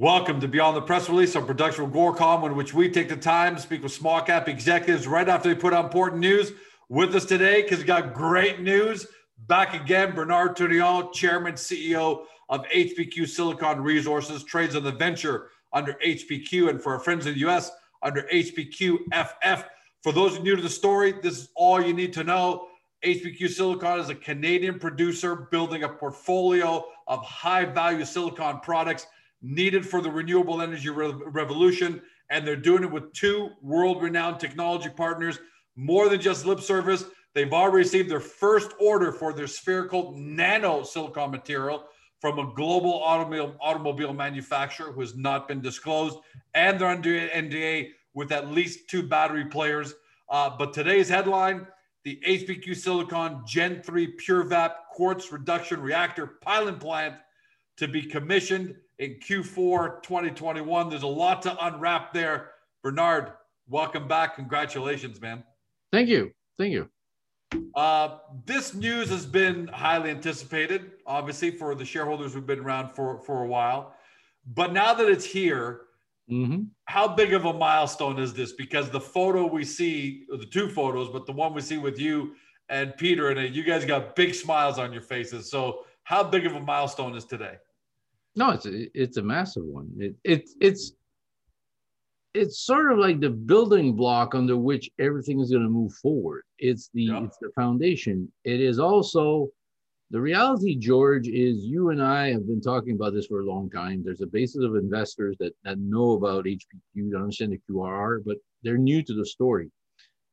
Welcome to Beyond the Press Release, a production of Agoracom, in which we take the time to speak with small cap executives right after they put out important news. With us today, because we got great news. Back again, Bernard Tourillon, Chairman, CEO of HPQ Silicon Resources, trades on the venture under HPQ, and for our friends in the US, under HPQ FF. For those new to the story, this is all you need to know. HPQ Silicon is a Canadian producer building a portfolio of high value silicon products needed for the renewable energy re- revolution. And they're doing it with two world renowned technology partners, more than just lip service. They've already received their first order for their spherical nano silicon material from a global automobile, automobile manufacturer who has not been disclosed. And they're under NDA with at least two battery players. Uh, but today's headline the HPQ Silicon Gen 3 PureVap quartz reduction reactor pilot plant to be commissioned in Q4 2021. There's a lot to unwrap there. Bernard, welcome back. Congratulations, man. Thank you. Thank you. Uh, this news has been highly anticipated, obviously, for the shareholders who've been around for, for a while. But now that it's here, mm-hmm. how big of a milestone is this? Because the photo we see, the two photos, but the one we see with you and Peter in it, you guys got big smiles on your faces. So, how big of a milestone is today? No, it's a, it's a massive one. It, it it's it's sort of like the building block under which everything is going to move forward. It's the yeah. it's the foundation. It is also the reality, George, is you and I have been talking about this for a long time. There's a basis of investors that, that know about HPQ, that understand the QRR, but they're new to the story.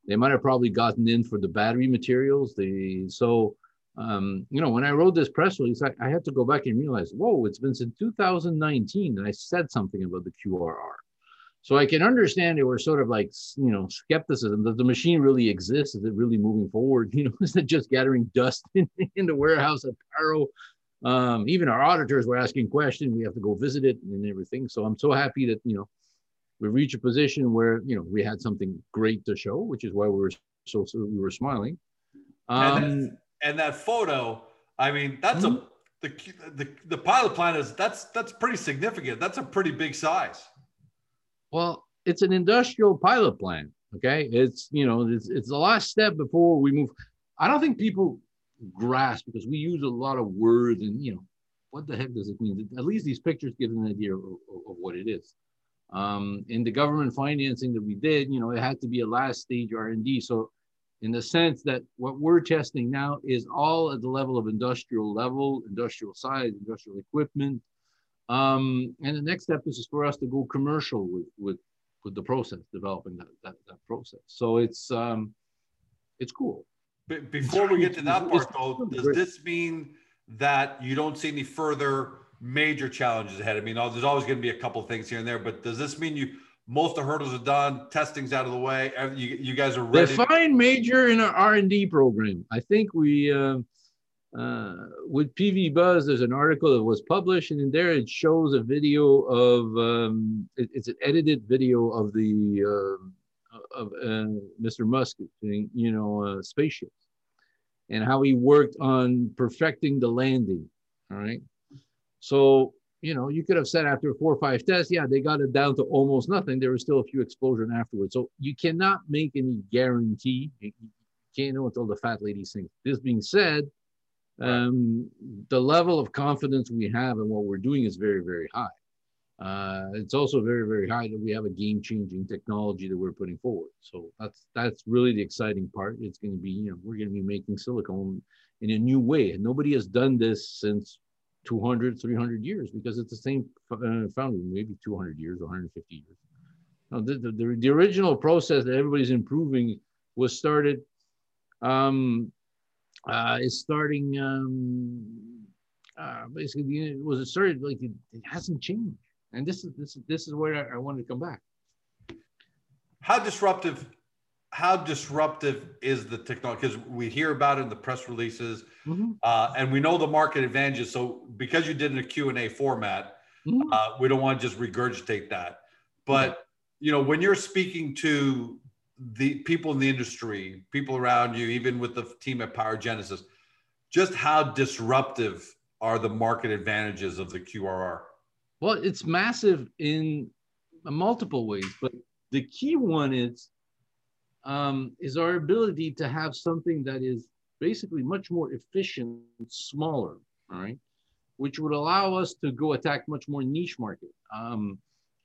They might have probably gotten in for the battery materials. They so um, you know, when I wrote this press release, I, I, had to go back and realize, whoa, it's been since 2019 that I said something about the QRR. So I can understand they were sort of like, you know, skepticism that the machine really exists. Is it really moving forward? You know, is it just gathering dust in, in the warehouse at Pyro? Um, even our auditors were asking questions. We have to go visit it and everything. So I'm so happy that, you know, we reached a position where, you know, we had something great to show, which is why we were so, so we were smiling. Um, and that photo, I mean, that's mm-hmm. a the, the the pilot plant is that's that's pretty significant. That's a pretty big size. Well, it's an industrial pilot plant. Okay, it's you know it's it's the last step before we move. I don't think people grasp because we use a lot of words and you know what the heck does it mean? At least these pictures give an idea of, of, of what it is. Um, in the government financing that we did, you know, it had to be a last stage R and D. So in the sense that what we're testing now is all at the level of industrial level, industrial size, industrial equipment. Um, and the next step is for us to go commercial with, with, with the process, developing that, that, that process. So it's, um, it's cool. But before we get to that part though, does this mean that you don't see any further major challenges ahead? I mean, there's always going to be a couple of things here and there, but does this mean you most of the hurdles are done. Testing's out of the way. You, you guys are ready define major in our r&d program. I think we uh, uh, with pv buzz there's an article that was published and in there it shows a video of um, it, it's an edited video of the uh, of uh, mr musk you know uh, spaceships and how he worked on perfecting the landing all right? So you know, you could have said after four or five tests, yeah, they got it down to almost nothing. There was still a few explosions afterwards. So you cannot make any guarantee. You can't know until the fat lady sings. This being said, um, the level of confidence we have in what we're doing is very, very high. Uh, it's also very, very high that we have a game-changing technology that we're putting forward. So that's that's really the exciting part. It's going to be, you know, we're going to be making silicone in a new way, and nobody has done this since 200, 300 years because it's the same uh, foundry, maybe 200 years, 150 years. Now, the, the, the, original process that everybody's improving was started, um, uh, is starting, um, uh, basically, it was it started like it, it, hasn't changed. And this is, this, is, this is where I, I wanted to come back. How disruptive how disruptive is the technology? Because we hear about it in the press releases, mm-hmm. uh, and we know the market advantages. So because you did in a Q and A format, mm-hmm. uh, we don't want to just regurgitate that. But you know, when you're speaking to the people in the industry, people around you, even with the team at PyroGenesis, just how disruptive are the market advantages of the QRR? Well, it's massive in multiple ways, but the key one is um, is our ability to have something that is basically much more efficient, smaller, all right, which would allow us to go attack much more niche market. Um,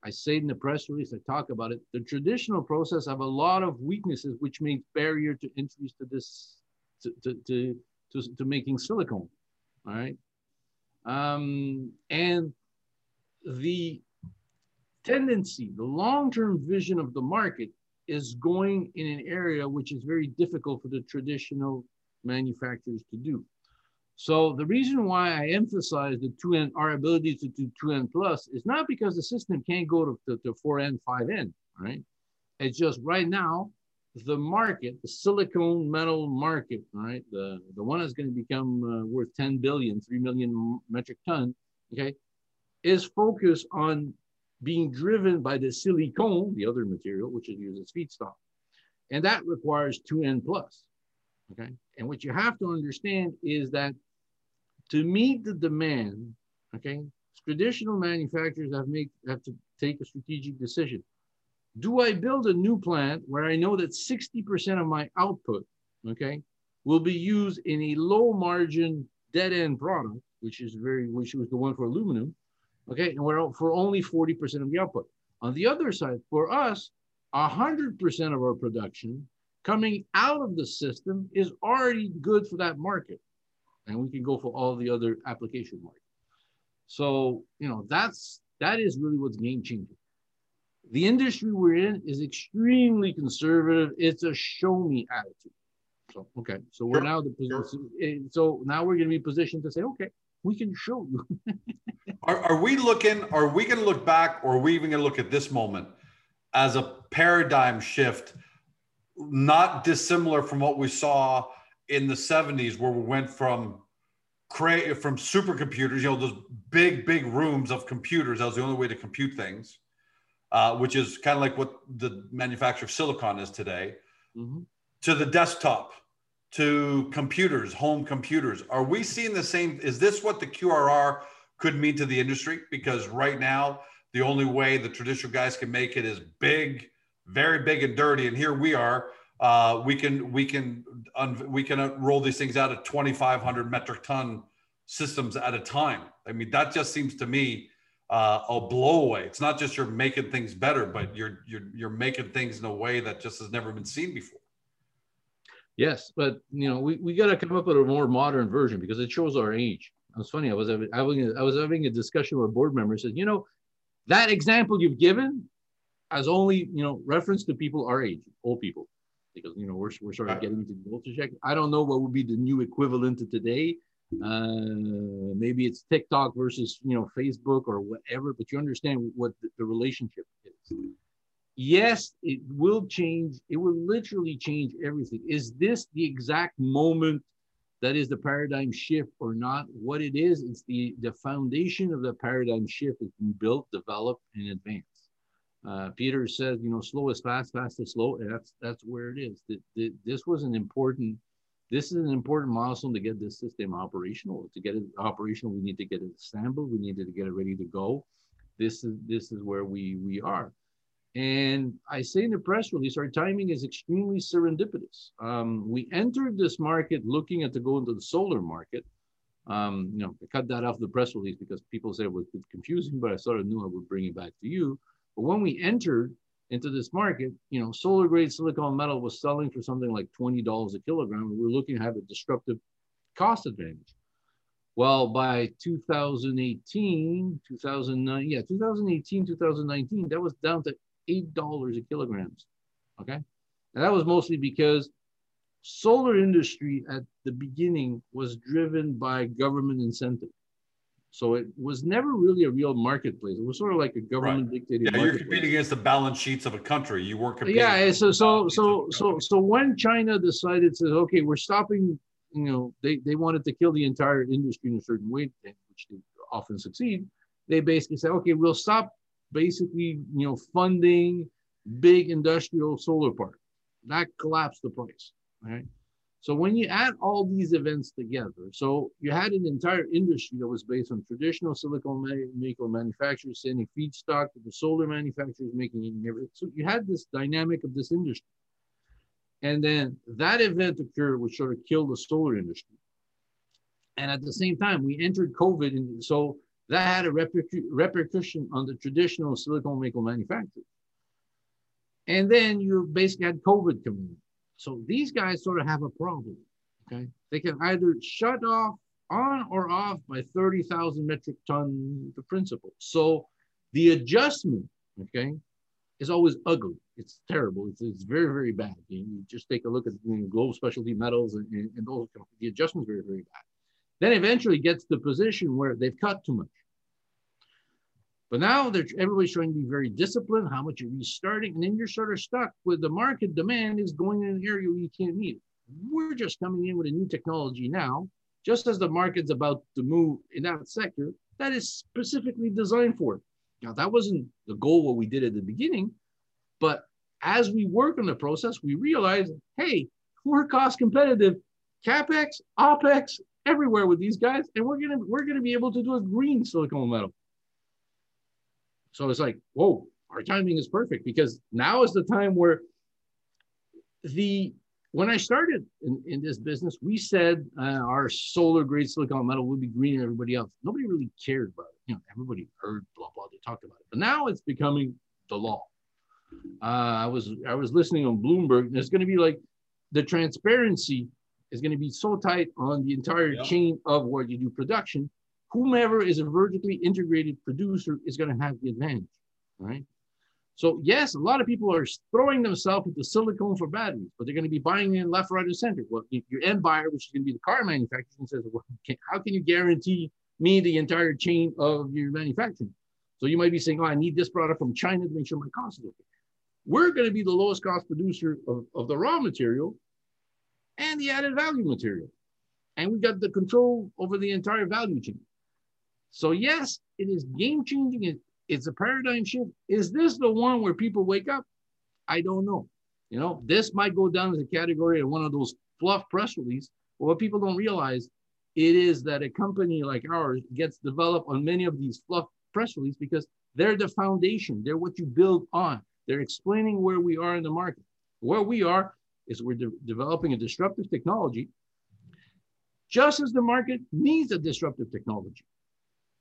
I say in the press release, I talk about it. The traditional process have a lot of weaknesses, which makes barrier to entry to this, to, to, to, to, to making silicone, all right? Um, and the tendency, the long-term vision of the market is going in an area which is very difficult for the traditional manufacturers to do. So the reason why I emphasize the 2N, our ability to do 2N plus is not because the system can't go to, to, to 4N, 5N, right? It's just right now, the market, the silicone metal market, right? The, the one that's going to become uh, worth 10 billion, 3 million metric ton, okay, is focused on being driven by the silicone, the other material, which is used as feedstock. And that requires 2N plus, okay? And what you have to understand is that to meet the demand, okay, traditional manufacturers have, make, have to take a strategic decision. Do I build a new plant where I know that 60% of my output, okay, will be used in a low margin dead end product, which is very, which was the one for aluminum, okay, and we're for only 40% of the output. On the other side, for us, 100% of our production coming out of the system is already good for that market. And we can go for all the other application markets. So, you know, that's that is really what's game changing. The industry we're in is extremely conservative. It's a show me attitude. So, okay. So we're now the position. Eh, so now we're going to be positioned to say, okay, we can show you. are, are we looking, are we going to look back or are we even going to look at this moment as a paradigm shift, not dissimilar from what we saw in the 70s where we went from create from supercomputers, you know, those big, big rooms of computers. That was the only way to compute things, uh, which is kind of like what the manufacture of silicon is today, mm-hmm. to the desktop to computers, home computers. Are we seeing the same? Is this what the QRR could mean to the industry? Because right now, the only way the traditional guys can make it is big, very big and dirty. And here we are. Uh, we can we can we can roll these things out at 2,500 metric ton systems at a time. I mean, that just seems to me uh, a blowaway. It's not just you're making things better, but you're you're you're making things in a way that just has never been seen before. Yes, but you know, we, we got to come up with a more modern version because it shows our age. It was funny. I was having I was having a discussion with a board member. Said, you know, that example you've given has only you know reference to people our age, old people, because you know we're we're sort of getting into the voltage check. I don't know what would be the new equivalent to today. Uh, maybe it's TikTok versus you know Facebook or whatever, but you understand what the, the relationship is yes, it will change. It will literally change everything. Is this the exact moment that is the paradigm shift or not? What it is, it's the, the foundation of the paradigm shift has been built, developed, and advanced. Uh, Peter says, you know, slow is fast, fast is slow. And that's that's where it is. The, the, this was an important. This is an important milestone to get this system operational. To get it operational, we need to get it assembled. We needed to get it ready to go. This is this is where we we are. And I say in the press release, our timing is extremely serendipitous. Um, we entered this market looking at to go into the solar market. Um, you know, I cut that off the press release because people say it was confusing, but I sort of knew I would bring it back to you. But when we entered into this market, you know, solar grade silicon metal was selling for something like $20 a kilogram. We were looking to have a disruptive cost advantage. Well, by 2018, 2009, yeah, 2018, 2019, that was down to $8 a kilograms. Okay. And that was mostly because solar industry at the beginning was driven by government incentive. So it was never really a real marketplace. It was sort of like a government right. dictated. Yeah, you're competing against the balance sheets of a country. You weren't competing. Yeah, so so so so so when China decided to okay, we're stopping. You know, they they wanted to kill the entire industry in a certain way, which they often succeed. They basically said, okay, we'll stop basically, you know, funding big industrial solar park. That collapsed the price, right? So when you add all these events together, so you had an entire industry that was based on traditional silicon maker manufacturers sending feedstock to the solar manufacturers making it. Everything. So you had this dynamic of this industry. And then that event occurred, which sort of killed the solar industry. And at the same time, we entered COVID. And so that had a repercu- repercussion on the traditional silicon maker manufacturers. And then you basically had COVID coming in. So these guys sort of have a problem. Okay. They can either shut off on or off by 30,000 metric ton the principle. So the adjustment, okay, is always ugly. It's terrible. It's, it's very, very bad. You, just take a look at know, Globe Specialty Metals and, and, and those, the adjustment's very, very bad. Then eventually gets to the position where they've cut too much. But now they're, everybody's trying to be very disciplined, how much you're restarting, and then you're sort of stuck with the market demand is going in an area where you can't meet. We're just coming in with a new technology now, just as the market's about to move in that sector that is specifically designed for it. Now, that wasn't the goal what we did at the beginning, but as we work on the process, we realize, hey, we're cost competitive, capex, opex, everywhere with these guys, and we're gonna we're gonna be able to do a green silicon metal. So it's like, whoa, our timing is perfect because now is the time where the when I started in, in this business, we said uh, our solar grade silicon metal would be greener than everybody else. Nobody really cared about it. You know, everybody heard blah blah. They talked about it, but now it's becoming the law. Uh, I was I was listening on Bloomberg, and it's going to be like the transparency is going to be so tight on the entire yep. chain of where you do production whomever is a vertically integrated producer is going to have the advantage, right? So yes, a lot of people are throwing themselves into silicon for batteries, but they're going to be buying in left, right, and center. Well, your end buyer, which is going to be the car manufacturer, says, well, how can you guarantee me the entire chain of your manufacturing? So you might be saying, oh, I need this product from China to make sure my cost is okay. We're going to be the lowest cost producer of, of the raw material and the added value material. And we got the control over the entire value chain. So yes, it is game changing. It, it's a paradigm shift. Is this the one where people wake up? I don't know. You know, this might go down as a category of one of those fluff press release. But what people don't realize, it is that a company like ours gets developed on many of these fluff press release because they're the foundation. They're what you build on. They're explaining where we are in the market. Where we are is we're de- developing a disruptive technology, just as the market needs a disruptive technology.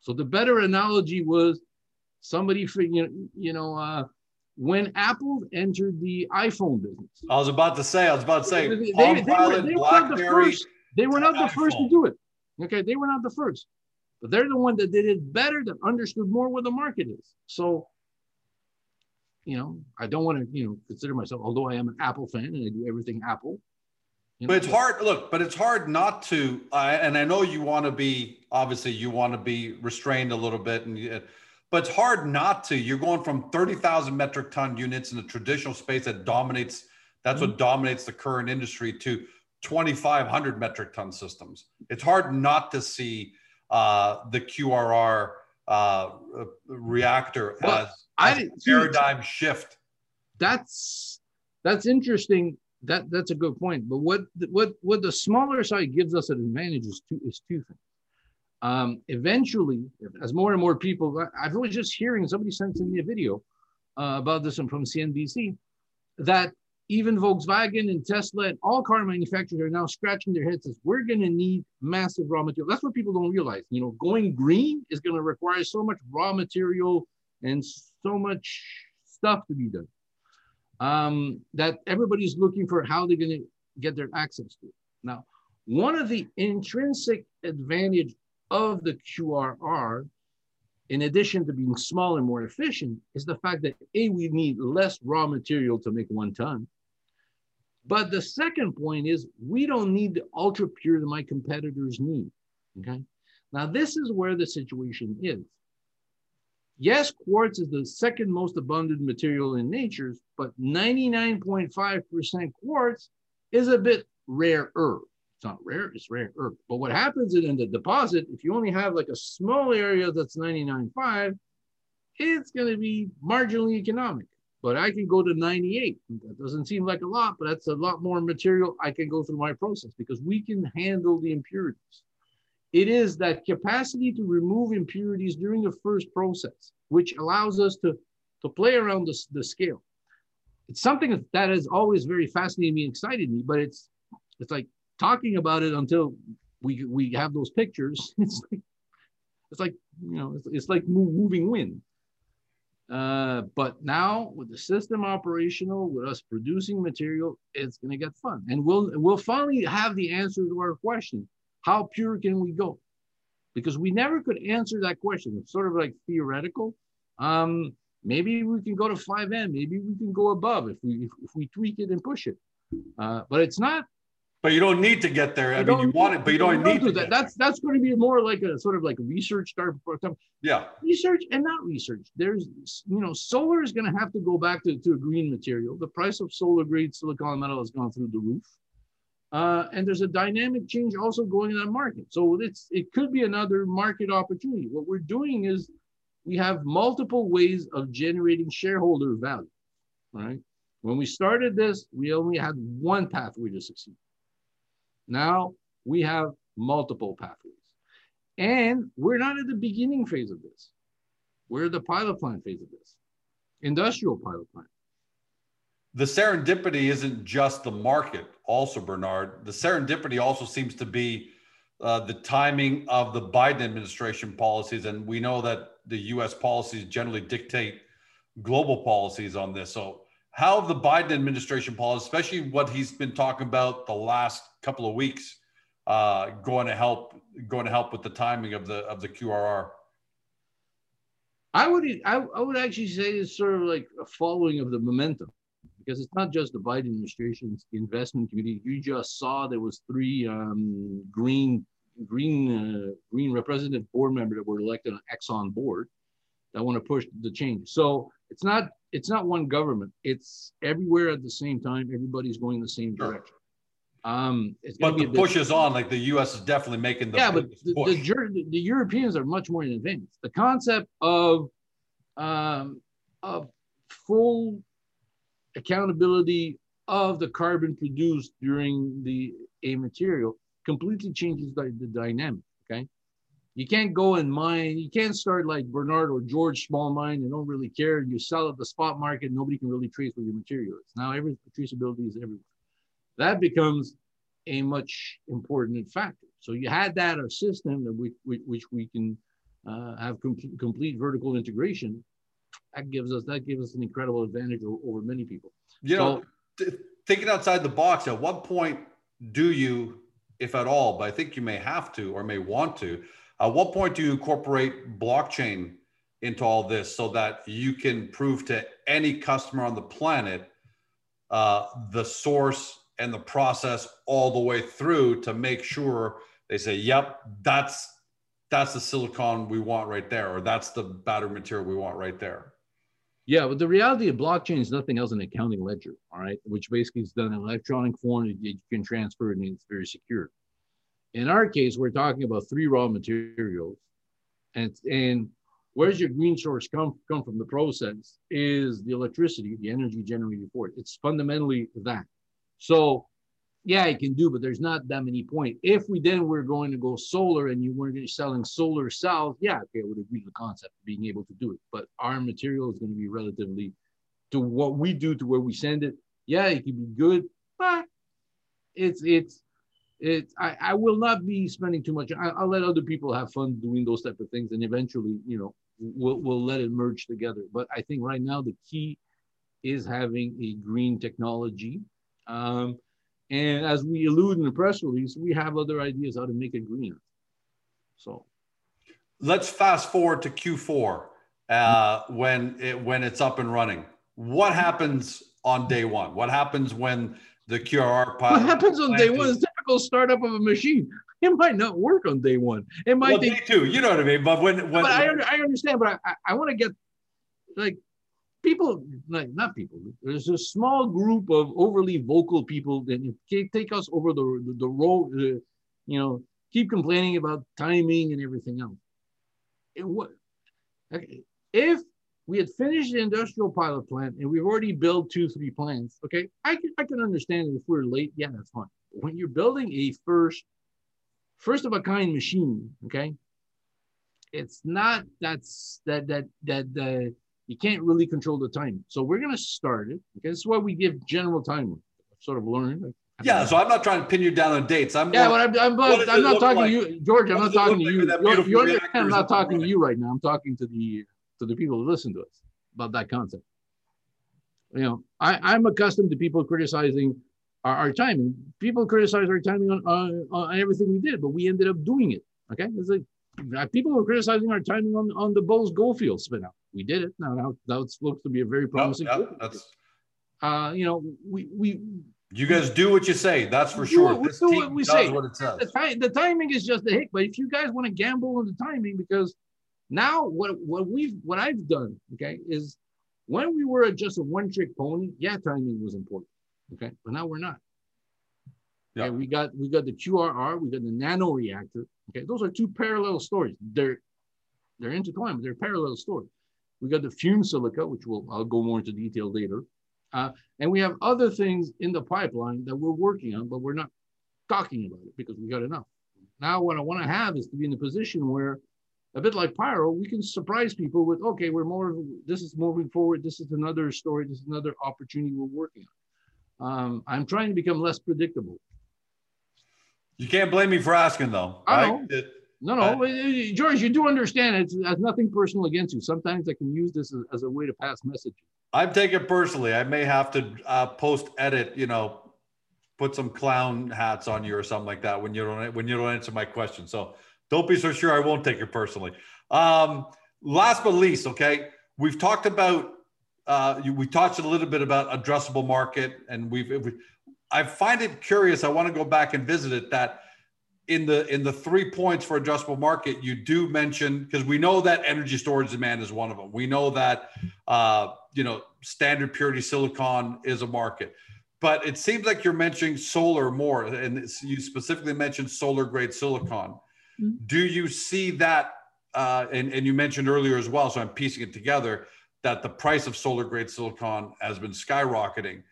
So the better analogy was somebody, for, you know, you know uh, when Apple entered the iPhone business. I was about to say, I was about to say, they, they, they, were, they were, not the first. They were not the iPhone. first to do it. Okay, they were not the first, but they're the one that did it better, that understood more where the market is. So, you know, I don't want to, you know, consider myself, although I am an Apple fan and I do everything Apple. You know, but it's hard. Look, but it's hard not to. Uh, and I know you want to be obviously you want to be restrained a little bit, and but it's hard not to. You're going from thirty thousand metric ton units in the traditional space that dominates. That's mm-hmm. what dominates the current industry to 2,500 metric ton systems. It's hard not to see uh, the QRR uh, reactor well, as, as a paradigm shift. That's that's interesting that that's a good point. But what what what the smaller side gives us an advantage is two is two things. Um, eventually, as more and more people, I was just hearing somebody sent me a video uh, about this one from CNBC that even Volkswagen and Tesla and all car manufacturers are now scratching their heads. as we're going to need massive raw material. That's what people don't realize. You know, going green is going to require so much raw material and so much stuff to be done um, that everybody's looking for how they're going to get their access to it. Now, one of the intrinsic advantage of the QRR, in addition to being smaller and more efficient, is the fact that A, we need less raw material to make one ton. But the second point is we don't need the ultra pure that my competitors need. Okay. Now, this is where the situation is. Yes, quartz is the second most abundant material in nature, but 99.5% quartz is a bit rarer. It's not rare, it's rare. Earth. But what happens in the deposit, if you only have like a small area that's 99.5, it's going to be marginally economic. But I can go to 98. That doesn't seem like a lot, but that's a lot more material I can go through my process because we can handle the impurities. It is that capacity to remove impurities during the first process, which allows us to, to play around the, the scale. It's something that has always very fascinated me, excited me, but it's it's like talking about it until we we have those pictures. It's like it's like you know it's, it's like moving wind. Uh, but now with the system operational, with us producing material, it's going to get fun, and we'll we'll finally have the answer to our question: How pure can we go? Because we never could answer that question. It's sort of like theoretical. Um, maybe we can go to 5N. Maybe we can go above if we if, if we tweak it and push it. Uh, but it's not but you don't need to get there. I mean, you want it, but you don't, need to. That. That's that's going to be more like a sort of like research start. Yeah. Research and not research. There's, you know, solar is going to have to go back to, to a green material. The price of solar grade silicon metal has gone through the roof. Uh, and there's a dynamic change also going in that market. So it's it could be another market opportunity. What we're doing is we have multiple ways of generating shareholder value. Right. When we started this, we only had one pathway to succeed. Now we have multiple pathways. And we're not at the beginning phase of this. We're at the pilot plant phase of this, industrial pilot plant. The serendipity isn't just the market, also, Bernard. The serendipity also seems to be uh, the timing of the Biden administration policies. And we know that the US policies generally dictate global policies on this. So, how the Biden administration policy, especially what he's been talking about the last couple of weeks, uh, going to help going to help with the timing of the of the QRR? I would I, I would actually say it's sort of like a following of the momentum because it's not just the Biden administration's investment committee. You just saw there was three um, green green uh, green representative board members that were elected on Exxon board that want to push the change. So it's not it's not one government. It's everywhere at the same time. Everybody's going the same direction. Um, but the push is on. Like the U.S. is definitely making the yeah, but the, the, the, Europeans are much more in advance. The concept of um, of full accountability of the carbon produced during the a material completely changes the, the dynamic. Okay, you can't go and mine. You can't start like Bernard or George small mine and don't really care. You sell at the spot market. Nobody can really trace where your material is. Now every traceability is everywhere. That becomes a much important factor. So you had that a system that we, we which we can uh, have com- complete vertical integration. That gives us that gives us an incredible advantage over, over many people. You so, know, th- thinking outside the box. At what point do you, if at all, but I think you may have to or may want to, at what point do you incorporate blockchain into all this so that you can prove to any customer on the planet uh, the source and the process all the way through to make sure they say, "Yep, that's that's the silicon we want right there," or "That's the battery material we want right there." Yeah, but the reality of blockchain is nothing else than accounting ledger, all right, which basically is done in electronic form. You can transfer it and it's very secure. In our case, we're talking about three raw materials, and and where's your green source come come from? The process is the electricity, the energy generated for it. It's fundamentally that. So, yeah, it can do, but there's not that many point. If we then were going to go solar and you weren't selling solar cells, yeah, okay, I would agree with the concept of being able to do it. But our material is going to be relatively to what we do to where we send it. Yeah, it can be good, but it's it's it, I, I will not be spending too much. I, will let other people have fun doing those type of things, and eventually, you know, we'll we'll let it merge together. But I think right now the key is having a green technology, um, and as we allude in the press release, we have other ideas how to make it greener. So, let's fast forward to Q4 uh, when it when it's up and running. What happens on day one? What happens when the QRR pilot. What happens on day one is typical startup of a machine. It might not work on day one. It might well, day two. You know what I mean? But when, when but I, I understand, but I, I want to get like people, like not people. There's a small group of overly vocal people that take us over the the, the road. Uh, you know, keep complaining about timing and everything else. And what? If we had finished the industrial pilot plant and we've already built two, three plants. Okay. I can, I can understand it if we're late. Yeah, that's fine. When you're building a first, first of a kind machine, okay, it's not that's that that that uh, you can't really control the time. So we're gonna start it. Okay, this is why we give general time. I've sort of learned. Yeah, so I'm not trying to pin you down on dates. I'm yeah, but I'm, I'm, I'm not talking like? to you, George. I'm not talking to you. You're, you're understand, I'm not talking to you right now. I'm talking to the to the people who listen to us about that concept. You know, I, I'm accustomed to people criticizing our, our timing. People criticize our timing on, on, on everything we did, but we ended up doing it. Okay, it's like uh, people were criticizing our timing on, on the Beauce Gold Fields spin out. We did it. Now, now that looks to be a very promising. No, that's. Uh, you know, we we. You guys do what you say. That's for sure. We do what we say. What it says. The, the timing is just a hick. But if you guys want to gamble on the timing, because now what what we've what I've done, okay, is when we were just a one trick pony, yeah, timing was important. Okay, but now we're not. Yeah, okay, we got we got the QRR, we got the nano reactor. Okay, those are two parallel stories. They're they're intertwined, but they're parallel stories. We got the fume silica, which will I'll go more into detail later, uh, and we have other things in the pipeline that we're working on, but we're not talking about it because we got enough. Now, what I want to have is to be in a position where, a bit like Pyro, we can surprise people with, okay, we're more. This is moving forward. This is another story. This is another opportunity we're working on. Um, I'm trying to become less predictable. You can't blame me for asking, though. I right? know. It, no, no, George, you do understand it has nothing personal against you. Sometimes I can use this as, as a way to pass messages. I'm taking it personally. I may have to uh, post edit, you know, put some clown hats on you or something like that when you don't when you don't answer my question. So don't be so sure I won't take it personally. Um, last but least, okay, we've talked about uh, we talked a little bit about addressable market, and we've, we've I find it curious. I want to go back and visit it. That in the in the three points for addressable market, you do mention because we know that energy storage demand is one of them. We know that uh, you know standard purity silicon is a market, but it seems like you're mentioning solar more, and you specifically mentioned solar grade silicon. Mm-hmm. Do you see that? Uh, and and you mentioned earlier as well, so I'm piecing it together that the price of solar grade silicon has been skyrocketing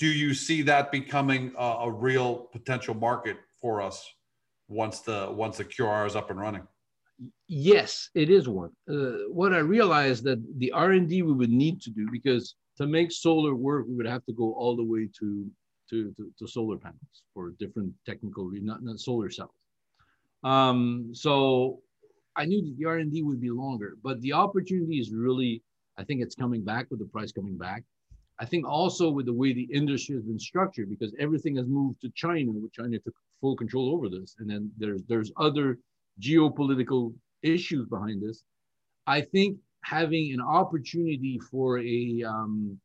do you see that becoming a, a, real potential market for us once the once the QRR is up and running? Yes, it is one. Uh, what I realized that the R and D we would need to do because to make solar work, we would have to go all the way to to, to, to solar panels for different technical, not, not solar cells. Um, so I knew that the R and D would be longer, but the opportunity is really, I think it's coming back with the price coming back. I think also with the way the industry has been structured, because everything has moved to China, which China took full control over this, and then there's there's other geopolitical issues behind this. I think having an opportunity for a um,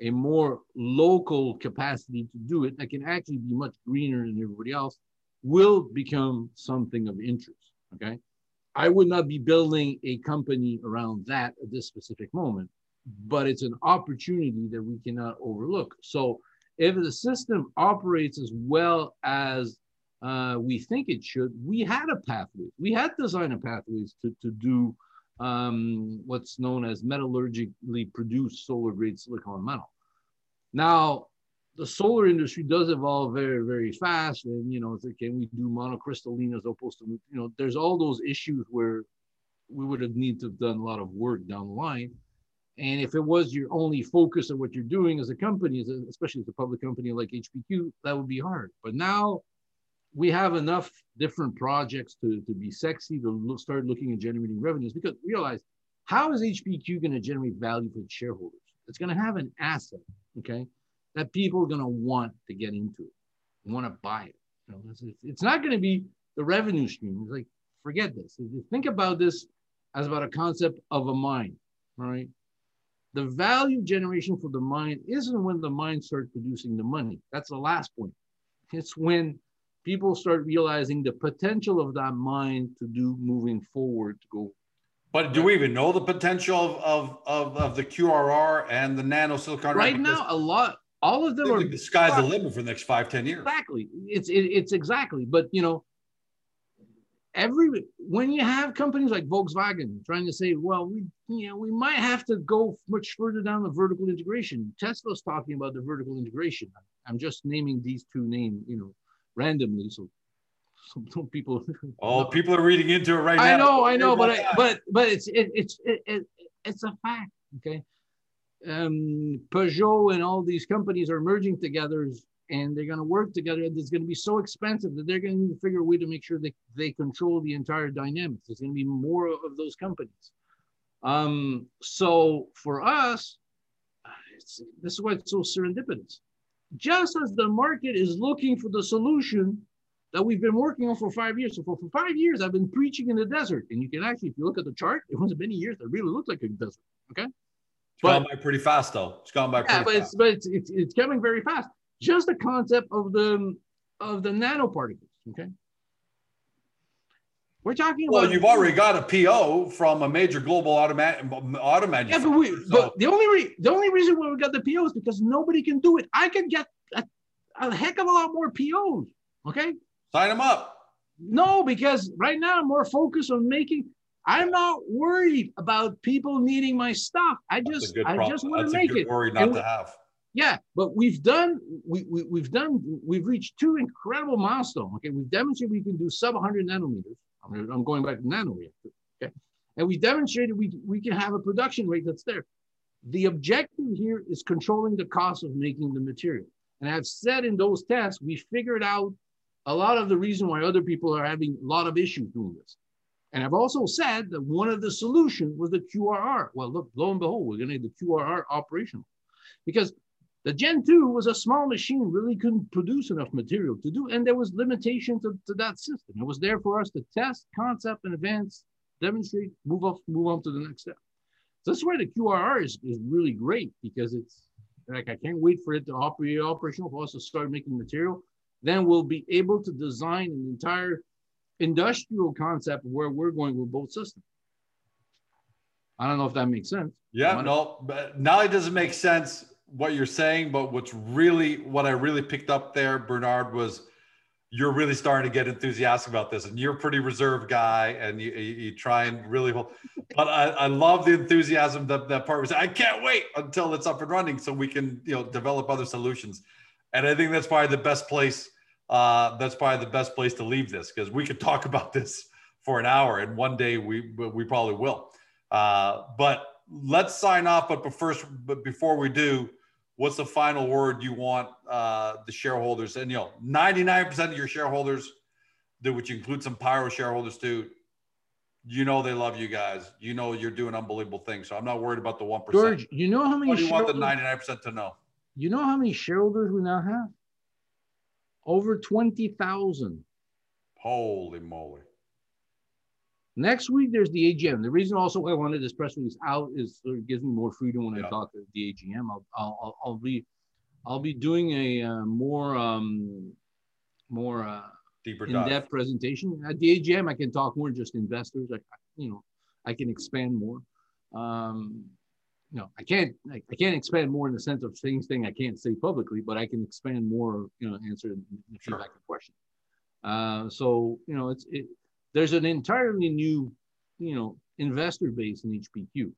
a more local capacity to do it that can actually be much greener than everybody else will become something of interest. Okay. I would not be building a company around that at this specific moment but it's an opportunity that we cannot overlook. So if the system operates as well as uh, we think it should, we had a pathway. We had designed a pathways to, to do um, what's known as metallurgically produced solar grade silicon metal. Now, the solar industry does evolve very, very fast. And, you know, can we do monocrystalline as opposed to, you know, there's all those issues where we would have need to have done a lot of work down the line. And if it was your only focus of what you're doing as a company, especially as a public company like HPQ, that would be hard. But now we have enough different projects to, to be sexy, to look, start looking at generating revenues because realize how is HPQ going to generate value for its shareholders? It's going to have an asset, okay, that people are going to want to get into it, want to buy it. You know, it's, it's not going to be the revenue stream. It's like, forget this. Think about this as about a concept of a mine, right? The value generation for the mine isn't when the mine starts producing the money. That's the last point. It's when people start realizing the potential of that mine to do moving forward to go. But do we even know the potential of, of, of, of the QRR and the nano silicon? Right now, a lot, all of them are. The sky's the limit for the next five, ten years. Exactly. It's, it, it's exactly. But, you know, every when you have companies like Volkswagen trying to say, well, we you know we might have to go much further down the vertical integration. Tesla's talking about the vertical integration. I'm just naming these two names, you know, randomly, so some people. Oh, people are reading into it right now. I know, I know, but I, but but it's it, it's it, it, it's a fact. Okay, um, Peugeot and all these companies are merging together and they're going to work together. And it's going to be so expensive that they're going to figure a way to make sure they, they control the entire dynamics. There's going to be more of those companies. Um, so for us, this is why it's so serendipitous. Just as the market is looking for the solution that we've been working on for five years. So for, for five years, I've been preaching in the desert. And you can actually, if you look at the chart, it wasn't many years that really looked like a desert. Okay. It's but, gone by pretty fast though. It's gone by yeah, but fast. it's but it's, it's it's coming very fast just the concept of the of the nanoparticles. Okay. We're talking well, about. Well, you've already got a PO from a major global auto, auto manufacturer. Yeah, but, we, so. but the only re- the only reason why we got the PO is because nobody can do it. I can get a, a heck of a lot more POs. Okay. Sign them up. No, because right now I'm more focused on making. I'm not worried about people needing my stuff. I just I just want to make it. Worry not and to have. Yeah, but we've done we, we we've done we've reached two incredible milestones. Okay, we've demonstrated we can do sub 100 nanometers. I'm, going back to nanometer. Okay, and we demonstrated we we can have a production rate that's there. The objective here is controlling the cost of making the material. And I've said in those tests, we figured out a lot of the reason why other people are having a lot of issues doing this. And I've also said that one of the solutions was the QRR. Well, look, lo and behold, we're going to get the QRR operational because the Gen 2 was a small machine, really couldn't produce enough material to do, and there was limitations to, to that system. It was there for us to test, concept, and advance, demonstrate, move up, move on to the next step. So that's why the QRR is, is really great because it's like I can't wait for it to operate operational for us to start making material. Then we'll be able to design an entire industrial concept where we're going with both systems. I don't know if that makes sense. Yeah, no, but now it doesn't make sense what you're saying, but what's really what I really picked up there, Bernard, was you're really starting to get enthusiastic about this, and you're a pretty reserved guy, and you, you try and really hold. But I, I love the enthusiasm that that part was. I can't wait until it's up and running, so we can you know develop other solutions. And I think that's probably the best place. Uh, that's probably the best place to leave this because we could talk about this for an hour, and one day we we probably will. Uh, but let's sign off. But first, but before we do, what's the final word you want uh, the shareholders and you know 99% of your shareholders which include some pyro shareholders too you know they love you guys you know you're doing unbelievable things so i'm not worried about the 1% george you know how many what do you want the 99% to know you know how many shareholders we now have over 20000 holy moly Next week, there's the AGM. The reason also I wanted this press release out is so it gives me more freedom when yeah. I talk at the AGM. I'll, I'll, I'll be, I'll be doing a uh, more, um, more uh, deeper in-depth presentation at the AGM. I can talk more just investors. I, you know, I can expand more. Um, no, I can't. I, I, can't expand more in the sense of things thing I can't say publicly, but I can expand more. You know, answer the feedback sure. question. Uh, so you know, it's it, there's an entirely new, you know, investor base in HPQ.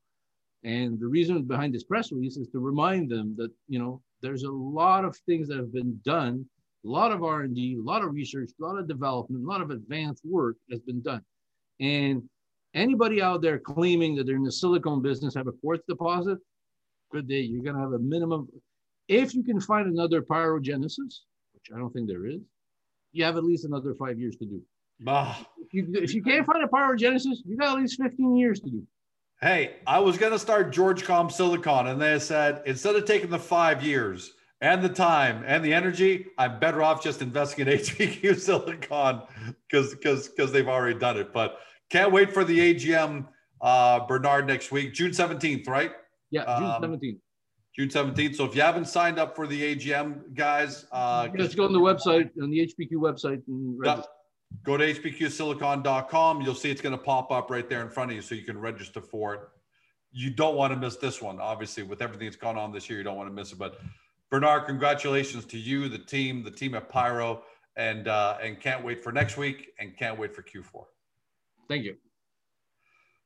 And the reason behind this press release is to remind them that, you know, there's a lot of things that have been done, a lot of R&D, a lot of research, a lot of development, a lot of advanced work has been done. And anybody out there claiming that they're in the silicone business have a quartz deposit, good day. You're going to have a minimum. If you can find another pyrogenesis, which I don't think there is, you have at least another five years to do. Ah. If you, if you can't find a pyrogenesis, you got at least 15 years to do. Hey, I was going to start George Com Silicon, and they said instead of taking the five years and the time and the energy, I'm better off just investing in HPQ Silicon because because because they've already done it. But can't wait for the AGM, uh, Bernard, next week, June 17th, right? Yeah, June um, 17th. June 17th. So if you haven't signed up for the AGM, guys, uh, just go on the website, on the HPQ website, and register. Go to hpqsilicon.com. You'll see it's going to pop up right there in front of you so you can register for it. You don't want to miss this one. Obviously, with everything that's gone on this year, you don't want to miss it. But Bernard, congratulations to you, the team, the team at Pyro, and uh, and can't wait for next week and can't wait for Q4. Thank you.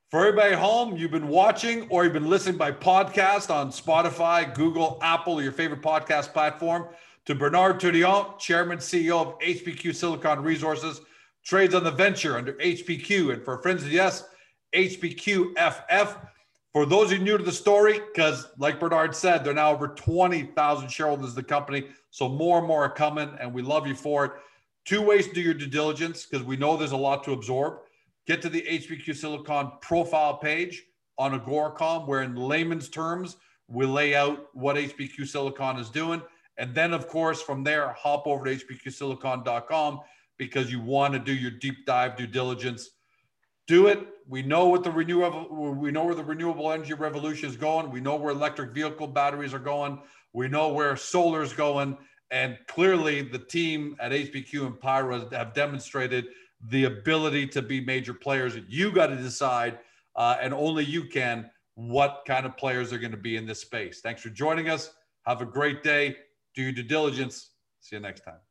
For everybody home, you've been watching or you've been listening by podcast on Spotify, Google, Apple, or your favorite podcast platform. To Bernard Tourillon, Chairman, CEO of HPQ Silicon Resources, trades on the venture under HPQ. And for friends of yes, HPQFF. For those of you new to the story, because like Bernard said, they're now over 20,000 shareholders of the company. So more and more are coming, and we love you for it. Two ways to do your due diligence because we know there's a lot to absorb. Get to the HPQ Silicon profile page on Agoracom, where in layman's terms, we lay out what HPQ Silicon is doing. And then, of course, from there, hop over to hpqsilicon.com because you want to do your deep dive due diligence do it. We know what the renewable we know where the renewable energy revolution is going. We know where electric vehicle batteries are going. We know where solar is going. And clearly the team at HPQ and Pyro have demonstrated the ability to be major players. You got to decide, uh, and only you can, what kind of players are going to be in this space. Thanks for joining us. Have a great day. Do your due diligence. See you next time.